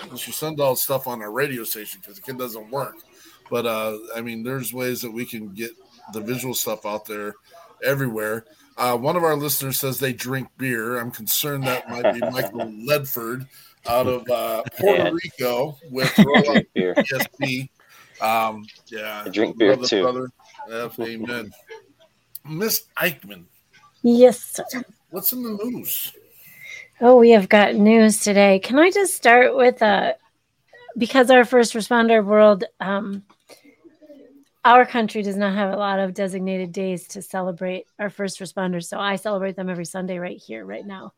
mr sundahl stuff on our radio station because it doesn't work but uh i mean there's ways that we can get the visual stuff out there everywhere. Uh, one of our listeners says they drink beer. I'm concerned that might be Michael Ledford out of uh, Puerto Yeah. Rico with Roll Up beer. ESP. Um, yeah, I drink beer too. brother. Yep, amen. Miss Eichmann, Yes. sir. what's in the news? Oh, we have got news today. Can I just start with uh because our first responder world um our country does not have a lot of designated days to celebrate our first responders. So I celebrate them every Sunday right here, right now.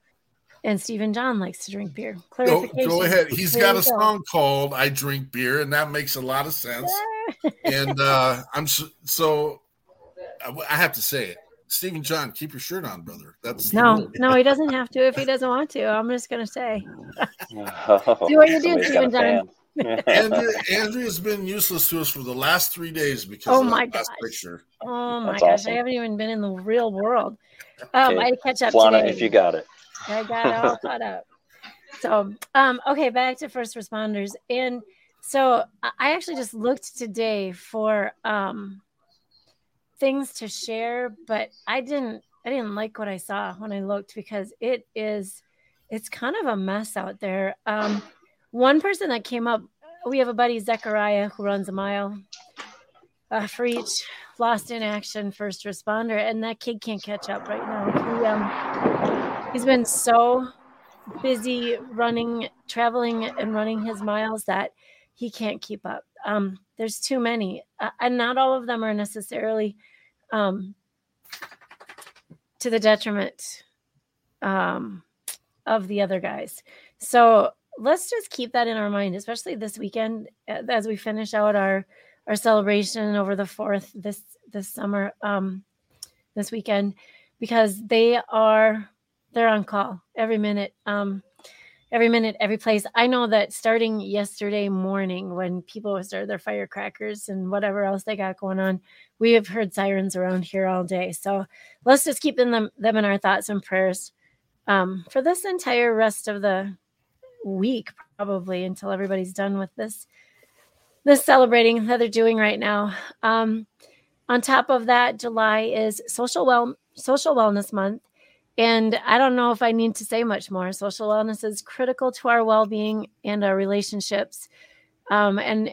And Stephen John likes to drink beer. Go, Clarification. go ahead. He's There got a go. song called "I Drink Beer," and that makes a lot of sense. and uh, I'm so, so I have to say it. Stephen John, keep your shirt on, brother. That's No, no, he doesn't have to if he doesn't want to. I'm just gonna say. Oh, Do what you do, somebody's Stephen John. fan. Andrea, Andrea's been useless to us for the last three days because Oh of my that last gosh. picture. Oh my That's gosh, awesome. I haven't even been in the real world. Um, Okay, I had to catch up Flaunt today. if you got it. I got it all caught up. So, um, okay, back to first responders. And so I I actually just looked today for um things to share, but I didn't I didn't like what I saw when I looked because it is it's kind of a mess out there. Um one person that came up, we have a buddy Zechariah who runs a mile uh, for each lost in action first responder, and that kid can't catch up right now. He um he's been so busy running, traveling, and running his miles that he can't keep up. Um, there's too many, uh, and not all of them are necessarily um, to the detriment um, of the other guys. So let's just keep that in our mind, especially this weekend uh, as we finish out our our celebration over the fourth this this summer um, this weekend because they are they're on call every minute um every minute every place. I know that starting yesterday morning when people started their firecrackers and whatever else they got going on we have heard sirens around here all day. So let's just keep in them, them in our thoughts and prayers um, for this entire rest of the week probably until everybody's done with this this celebrating that they're doing right now. Um, on top of that july is social well social wellness month and I don't know if I need to say much more. Social wellness is critical to our well being and our relationships, um, and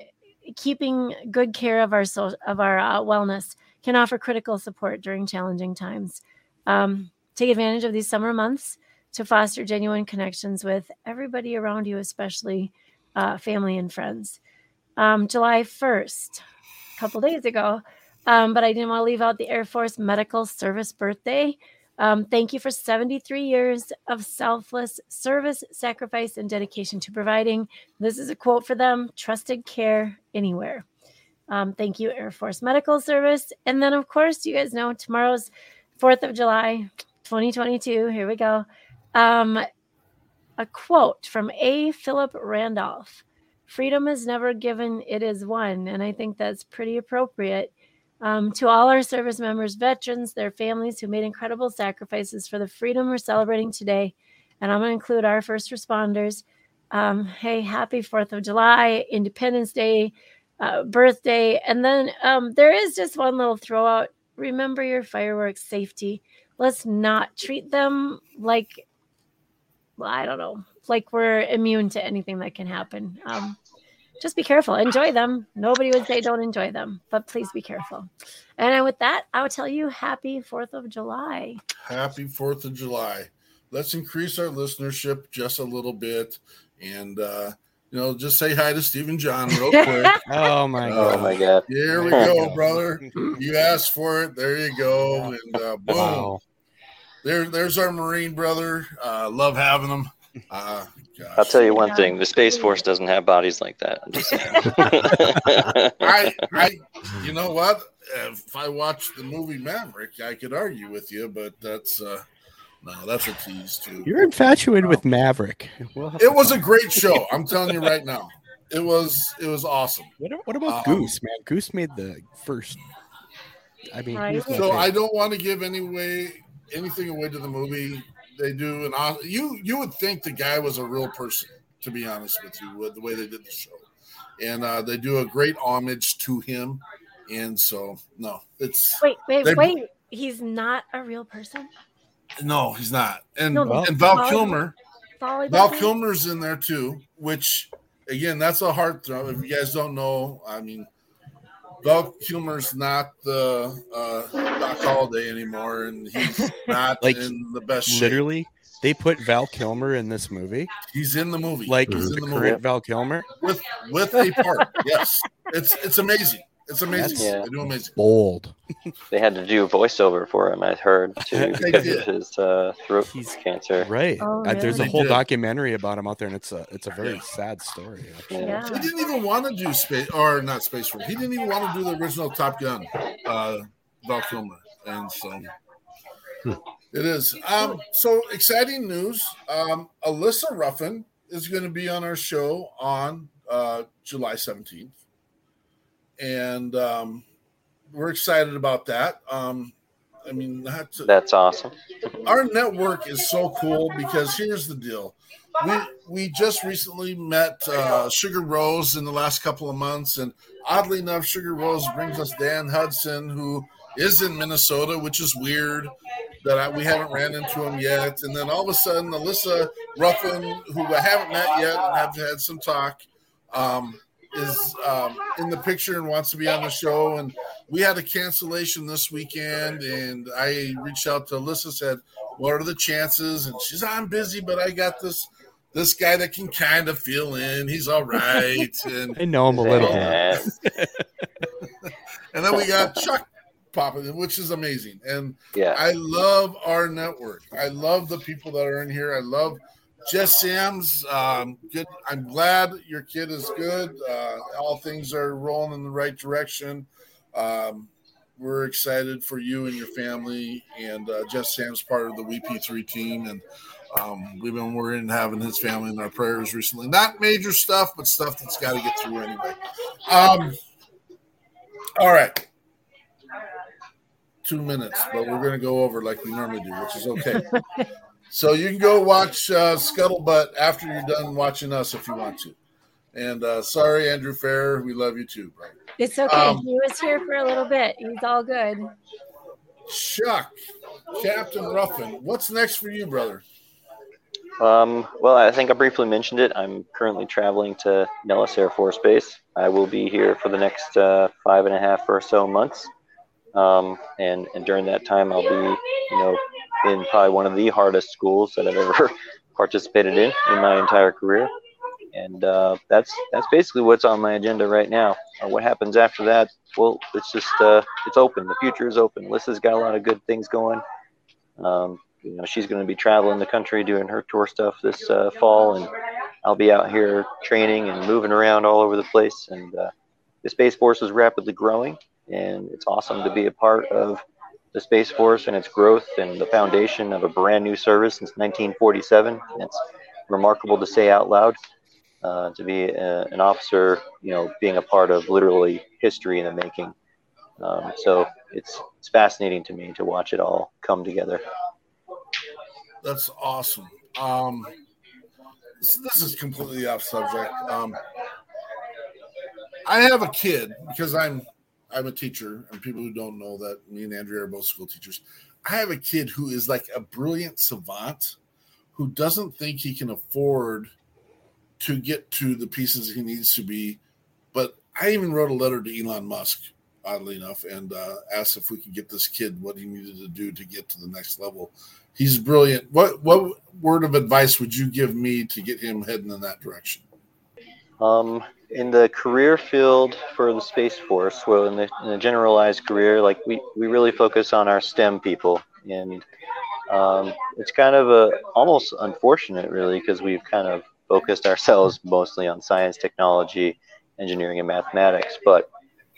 keeping good care of our so- of our uh, wellness can offer critical support during challenging times. Um, take advantage of these summer months to foster genuine connections with everybody around you, especially uh, family and friends. Um, July first, a couple days ago, um, but I didn't want to leave out the Air Force Medical Service birthday. Um, thank you for 73 years of selfless service, sacrifice, and dedication to providing. This is a quote for them trusted care anywhere. Um, thank you, Air Force Medical Service. And then, of course, you guys know tomorrow's 4th of July, 2022. Here we go. Um, a quote from A. Philip Randolph Freedom is never given, it is won. And I think that's pretty appropriate. Um, to all our service members, veterans, their families who made incredible sacrifices for the freedom we're celebrating today, and I'm going to include our first responders. Um, hey, happy 4th of July, Independence Day, uh, birthday. And then um, there is just one little throw out. Remember your fireworks safety. Let's not treat them like, well, I don't know, like we're immune to anything that can happen. Um, just be careful. Enjoy them. Nobody would say don't enjoy them, but please be careful. And with that, I will tell you happy 4th of July. Happy Fourth of July. Let's increase our listenership just a little bit, and uh, you know, just say hi to Stephen John real quick. Oh my god! Oh god. my god. Here we go, brother. You asked for it. There you go, and uh, boom. Wow. There, there's our Marine brother. Uh, love having him. Uh, gosh. I'll tell you one thing: the Space Force doesn't have bodies like that. I'm just saying. I, I, you know what? If I watched the movie Maverick, I could argue with you, but that's uh, no, that's a tease too. You're infatuated with Maverick. We'll It to was a great show. I'm telling you right now, it was it was awesome. What, what about Um, Goose, man? Goose made the first. I mean, Right. So. I don't want to give any way anything away to the movie. They do an aw- you you would think the guy was a real person, to be honest with you, with the way they did the show, and uh, they do a great homage to him. And so no, it's Wait, wait, They- wait. He's not a real person. no, he's not. And No, Well- and Val Val- Kilmer, Volleyball Val? Kilmer's in there too, which again, that's a heartthrob. If you guys don't know, I mean, Val Kilmer's not the uh, Doc Holliday anymore, and he's not Like, in the best shape. literally they put Val Kilmer in this movie, He's in the movie. like he's the in the current movie Val Kilmer. with with a part. yes, it's it's amazing. It's amazing. Yeah. They do amazing. Bold. they had to do voiceover for him. I heard too because of his uh, throat He's- cancer. Right. Oh, Uh, there's a really? whole did. documentary about him out there, and it's a it's a very Yeah. sad story. actually. Yeah. Yeah. He didn't even want to do space or not space force. He didn't even want to do the original Top Gun, uh, Val Kilmer, and so it is. Um, so exciting news. Um, Alyssa Ruffin is going to be on our show on uh, July seventeenth, and um, we're excited about that. Um, I mean, to, That's awesome. our network is so cool because here's the deal we we just recently met uh, sugar rose in the last couple of months and oddly enough sugar rose brings us dan hudson who is in minnesota which is weird that I, we haven't ran into him yet and then all of a sudden alyssa ruffin who i haven't met yet and have had some talk um, is um, in the picture and wants to be on the show. And we had a cancellation this weekend and i reached out to alyssa said what are the chances? And she's i'm busy but i got this this guy that can kind of fill in. He's all right. And I know him a little bit. Yeah. and then we got chuck popping in which is amazing. And yeah. i love our network. I love the people that are in here. I love Jess Sam's um, good. I'm glad your kid is good. Uh, all things are rolling in the right direction. Um, we're excited for you and your family. And uh, Jess Sam's part of the WP3 team, and um, we've been worrying and having his family in our prayers recently. Not major stuff, but stuff that's got to get through anyway. Um, all right, two minutes, but we're going to go over like we normally do, which is okay. So you can go watch uh, Scuttlebutt after you're done watching us if you want to. And uh, sorry, Andrew Fair, we love you too, bro. It's okay. Um, he was here for a little bit. He's all good. Chuck, Captain Ruffin, what's next for you, brother? Um, well, I think I briefly mentioned it. I'm currently traveling to Nellis Air Force Base. I will be here for the next uh, five and a half or so months. Um, and, and during that time, I'll be, you know, in probably one of the hardest schools that I've ever participated in in my entire career. And uh, that's that's basically what's on my agenda right now. Uh, what happens after that? Well, it's just uh, it's open. The future is open. Lissa's got a lot of good things going. Um, you know, she's going to be traveling the country doing her tour stuff this uh, fall, and I'll be out here training and moving around all over the place. And uh, the Space Force is rapidly growing, and it's awesome to be a part of the Space Force and its growth and the foundation of a brand new service since 1947. It's remarkable to say out loud uh, to be a, an officer, you know, being a part of literally history in the making. Um, so it's it's fascinating to me to watch it all come together. That's awesome. Um, this, this is completely off subject. Um, I have a kid because I'm I'm a teacher, and people who don't know that me and Andrea are both school teachers. I have a kid who is like a brilliant savant who doesn't think he can afford to get to the pieces he needs to be But I even wrote a letter to Elon Musk, oddly enough, and uh, asked if we could get this kid what he needed to do to get to the next level. He's brilliant. What what word of advice would you give me to get him heading in that direction? Um, in the career field for the Space Force, well, in the, in the generalized career, like we, we really focus on our STEM people, and um, it's kind of a almost unfortunate, really, because we've kind of focused ourselves mostly on science, technology, engineering, and mathematics. But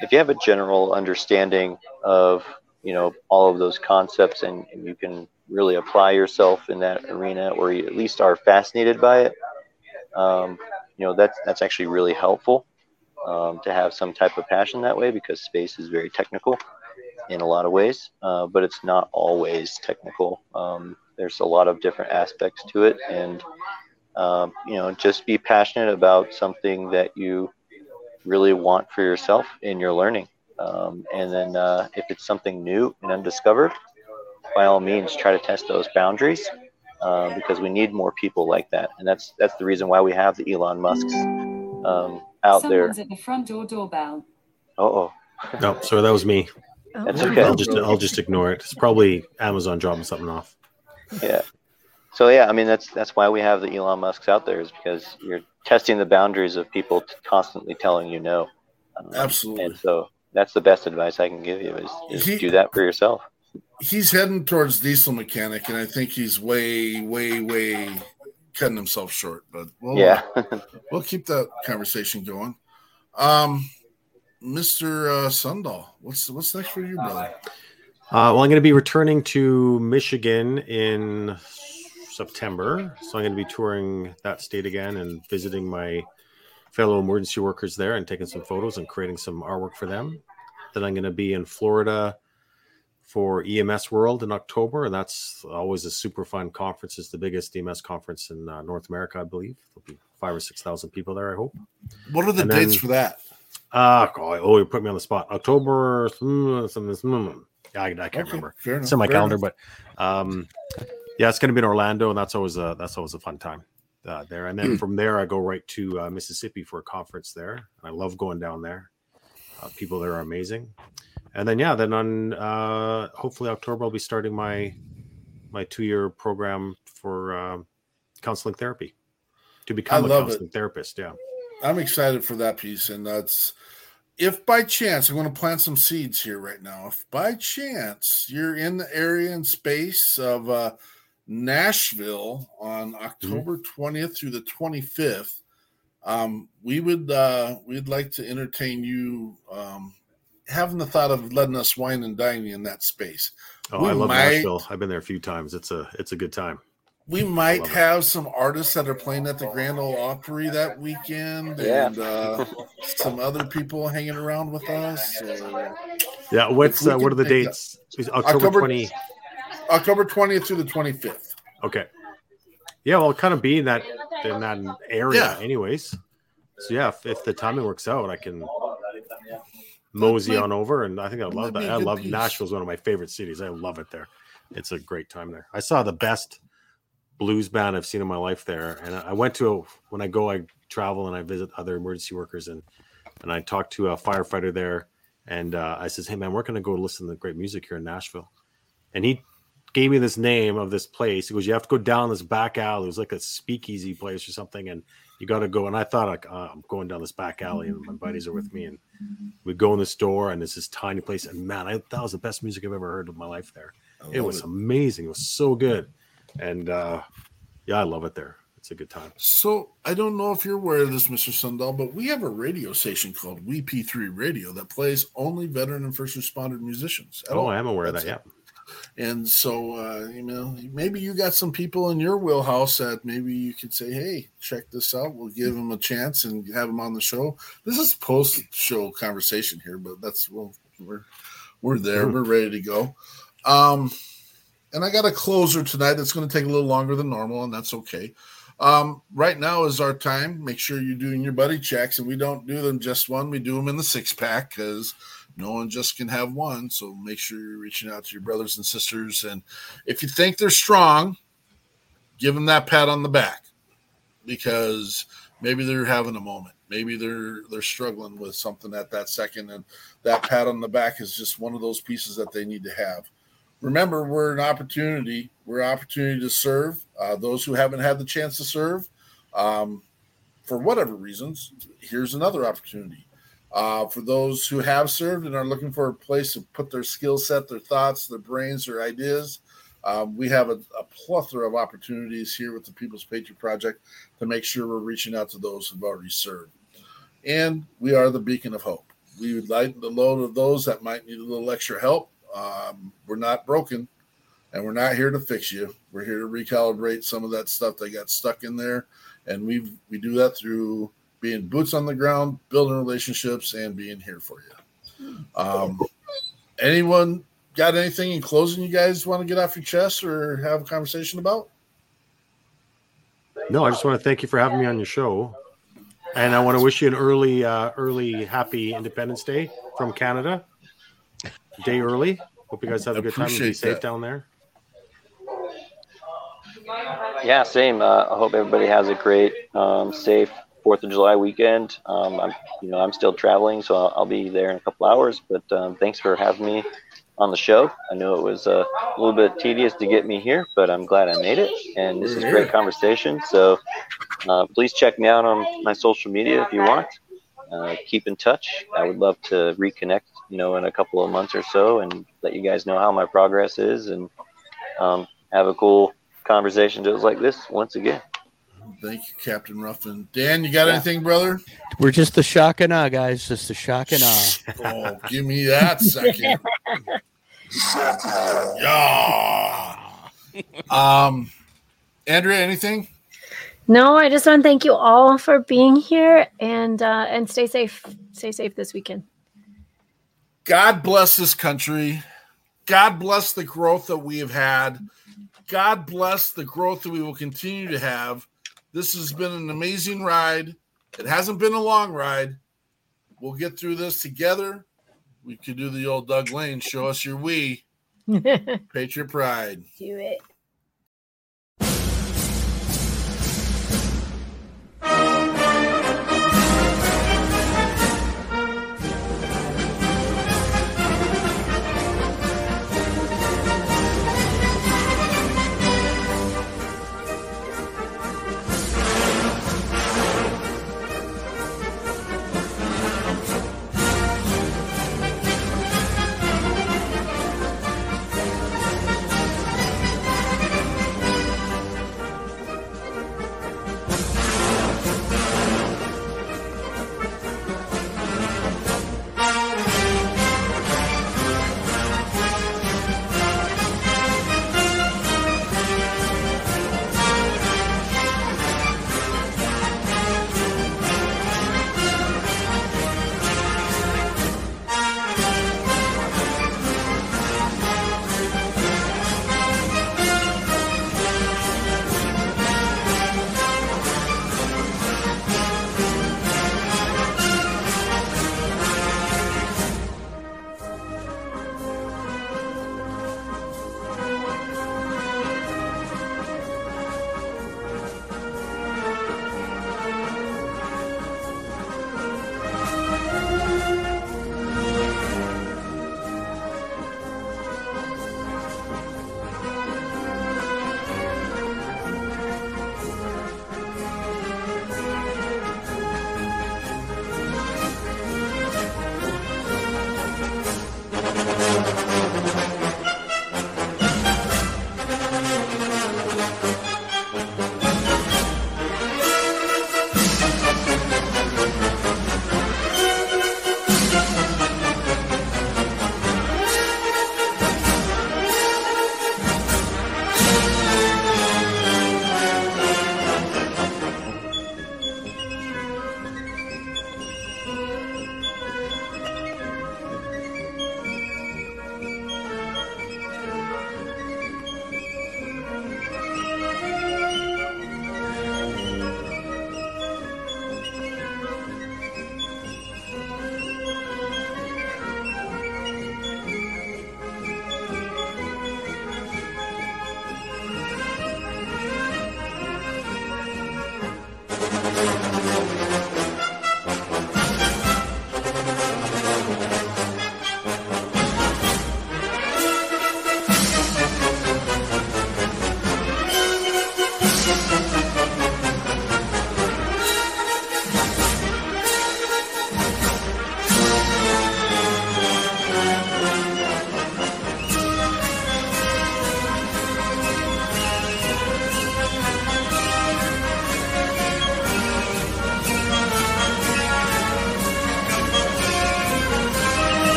if you have a general understanding of you know all of those concepts, and, and you can really apply yourself in that arena, or you at least are fascinated by it. Um, you know that's that's actually really helpful um, to have some type of passion that way because space is very technical in a lot of ways, uh, but it's not always technical. Um, there's a lot of different aspects to it, and um, you know, just be passionate about something that you really want for yourself in your learning. Um, and then, uh, if it's something new and undiscovered, by all means, try to test those boundaries uh, because we need more people like that, and that's that's the reason why we have the Elon Musk's um, out Someone's there. at the front door doorbell. Oh, No, sorry, that was me. That's okay. I'll just I'll just ignore it. It's probably Amazon dropping something off. yeah. So yeah, I mean that's that's why we have the Elon Musk's out there is because you're testing the boundaries of people t- constantly telling you no. Um, Absolutely. And so that's the best advice I can give you is, is He- do that for yourself. He's heading towards diesel mechanic, and I think he's way, way, way cutting himself short. But we'll, Yeah. we'll keep that conversation going. Um, Mr. Uh, Sundahl, what's what's next for you, brother? Uh, well, I'm going to be returning to Michigan in September, so I'm going to be touring that state again and visiting my fellow emergency workers there and taking some photos and creating some artwork for them. Then I'm going to be in Florida for EMS World in October, and that's always a super fun conference. It's the biggest EMS conference in uh, North America, I believe. There'll be five or six thousand people there. I hope. What are the And dates then- for that? God, oh, you put me on the spot. October, mm, something. yeah, I, I can't Okay, remember. enough, It's in my calendar, enough. but um, yeah, it's going to be in Orlando, and that's always a that's always a fun time uh, there. And then Hmm. from there, I go right to uh, Mississippi for a conference there. I love going down there. Uh, people there are amazing. And then yeah, then on uh, hopefully October, I'll be starting my my two year program for uh, counseling therapy to become a love it. counseling therapist. Yeah. I'm excited for that piece, and that's if by chance I'm going to plant some seeds here right now. If by chance you're in the area and space of uh, Nashville on October 20th through the 25th, um, we would uh, we'd like to entertain you. Um, having the thought of letting us wine and dine you in that space. Oh, We I love might- Nashville. I've been there a few times. It's a it's a good time. We might love it. have some artists that are playing at the Grand Ole Opry that weekend, Yeah. and uh, some other people hanging around with us. So, Yeah, what's uh, what are the dates? Is October October- twenty. October 20th through the 25th. Okay. Yeah, well, kind of be in that in that area, Yeah. anyways. So yeah, if, if the timing works out, I can mosey on over, and I think I love that. I love piece. Nashville's one of my favorite cities. I love it there. It's a great time there. I saw the best blues band I've seen in my life there, and I I went to a, when I go, I travel and I visit other emergency workers, and and I talked to a firefighter there, and uh, I says, "Hey man, we're gonna go listen to great music here in Nashville," and he gave me this name of this place. He goes, "You have to go down this back alley. It was like a speakeasy place or something, and you got to go." And I thought, like, uh, I'm going down this back alley, and my buddies are with me, and we go in this door, and it's this tiny place, and man, I, that was the best music I've ever heard in my life. There, it was it. amazing. It was so good, and uh, yeah, I love it there. It's a good time. So I don't know if you're aware of this, Mr. Sundahl, but we have a radio station called WeP3 Radio that plays only veteran and first responder musicians. Oh, all. I am aware of that. Yeah. And so, uh, you know, maybe you got some people in your wheelhouse that maybe you could say, "Hey, check this out. We'll give them a chance and have them on the show." This is post-show conversation here, but that's well, we're we're there. We're ready to go. Um, and I got a closer tonight that's going to take a little longer than normal, and that's okay. Um, right now is our time. Make sure you're doing your buddy checks, and we don't do them just one. We do them in the six pack because no one just can have one. So make sure you're reaching out to your brothers and sisters, and if you think they're strong, give them that pat on the back because maybe they're having a moment. Maybe they're they're struggling with something at that second, and that pat on the back is just one of those pieces that they need to have. Remember, we're an opportunity. We're an opportunity to serve uh, those who haven't had the chance to serve. Um, for whatever reasons, here's another opportunity. Uh, for those who have served and are looking for a place to put their skill set, their thoughts, their brains, their ideas, um, we have a, a, plethora of opportunities here with the People's Patriot Project to make sure we're reaching out to those who've already served. And we are the beacon of hope. We would lighten the load of those that might need a little extra help. Um, we're not broken and we're not here to fix you. We're here to recalibrate some of that stuff that got stuck in there. And we we do that through being boots on the ground, building relationships, and being here for you. Um, anyone got anything in closing you guys want to get off your chest or have a conversation about? No, I just want to thank you for having me on your show, and I want to wish you an early, uh, early happy Independence Day from Canada. Day early. Hope you guys have a good time and be safe that. down there. Yeah, same. Uh, I hope everybody has a great, um, safe Fourth of July weekend. Um, I'm, you know, I'm still traveling, so I'll, I'll be there in a couple hours. But um, thanks for having me on the show. I know it was uh, a little bit tedious to get me here, but I'm glad I made it. And this is great conversation. So uh, please check me out on my social media if you want. Uh, keep in touch. I would love to reconnect, you know, in a couple of months or so, and let you guys know how my progress is, and um, have a cool conversation just like this once again. Thank you, Captain Ruffin. Dan, you got Yeah. anything, brother? We're just the shock and awe, guys. Just the shock and awe. Oh, give me that second. yeah. Um, Andrea, anything? No, I just want to thank you all for being here and uh, and stay safe. Stay safe this weekend. God bless this country. God bless the growth that we have had. God bless the growth that we will continue to have. This has been an amazing ride. It hasn't been a long ride. We'll get through this together. We could do the old Doug Lane show us your we. Do Patriot Pride. Do it.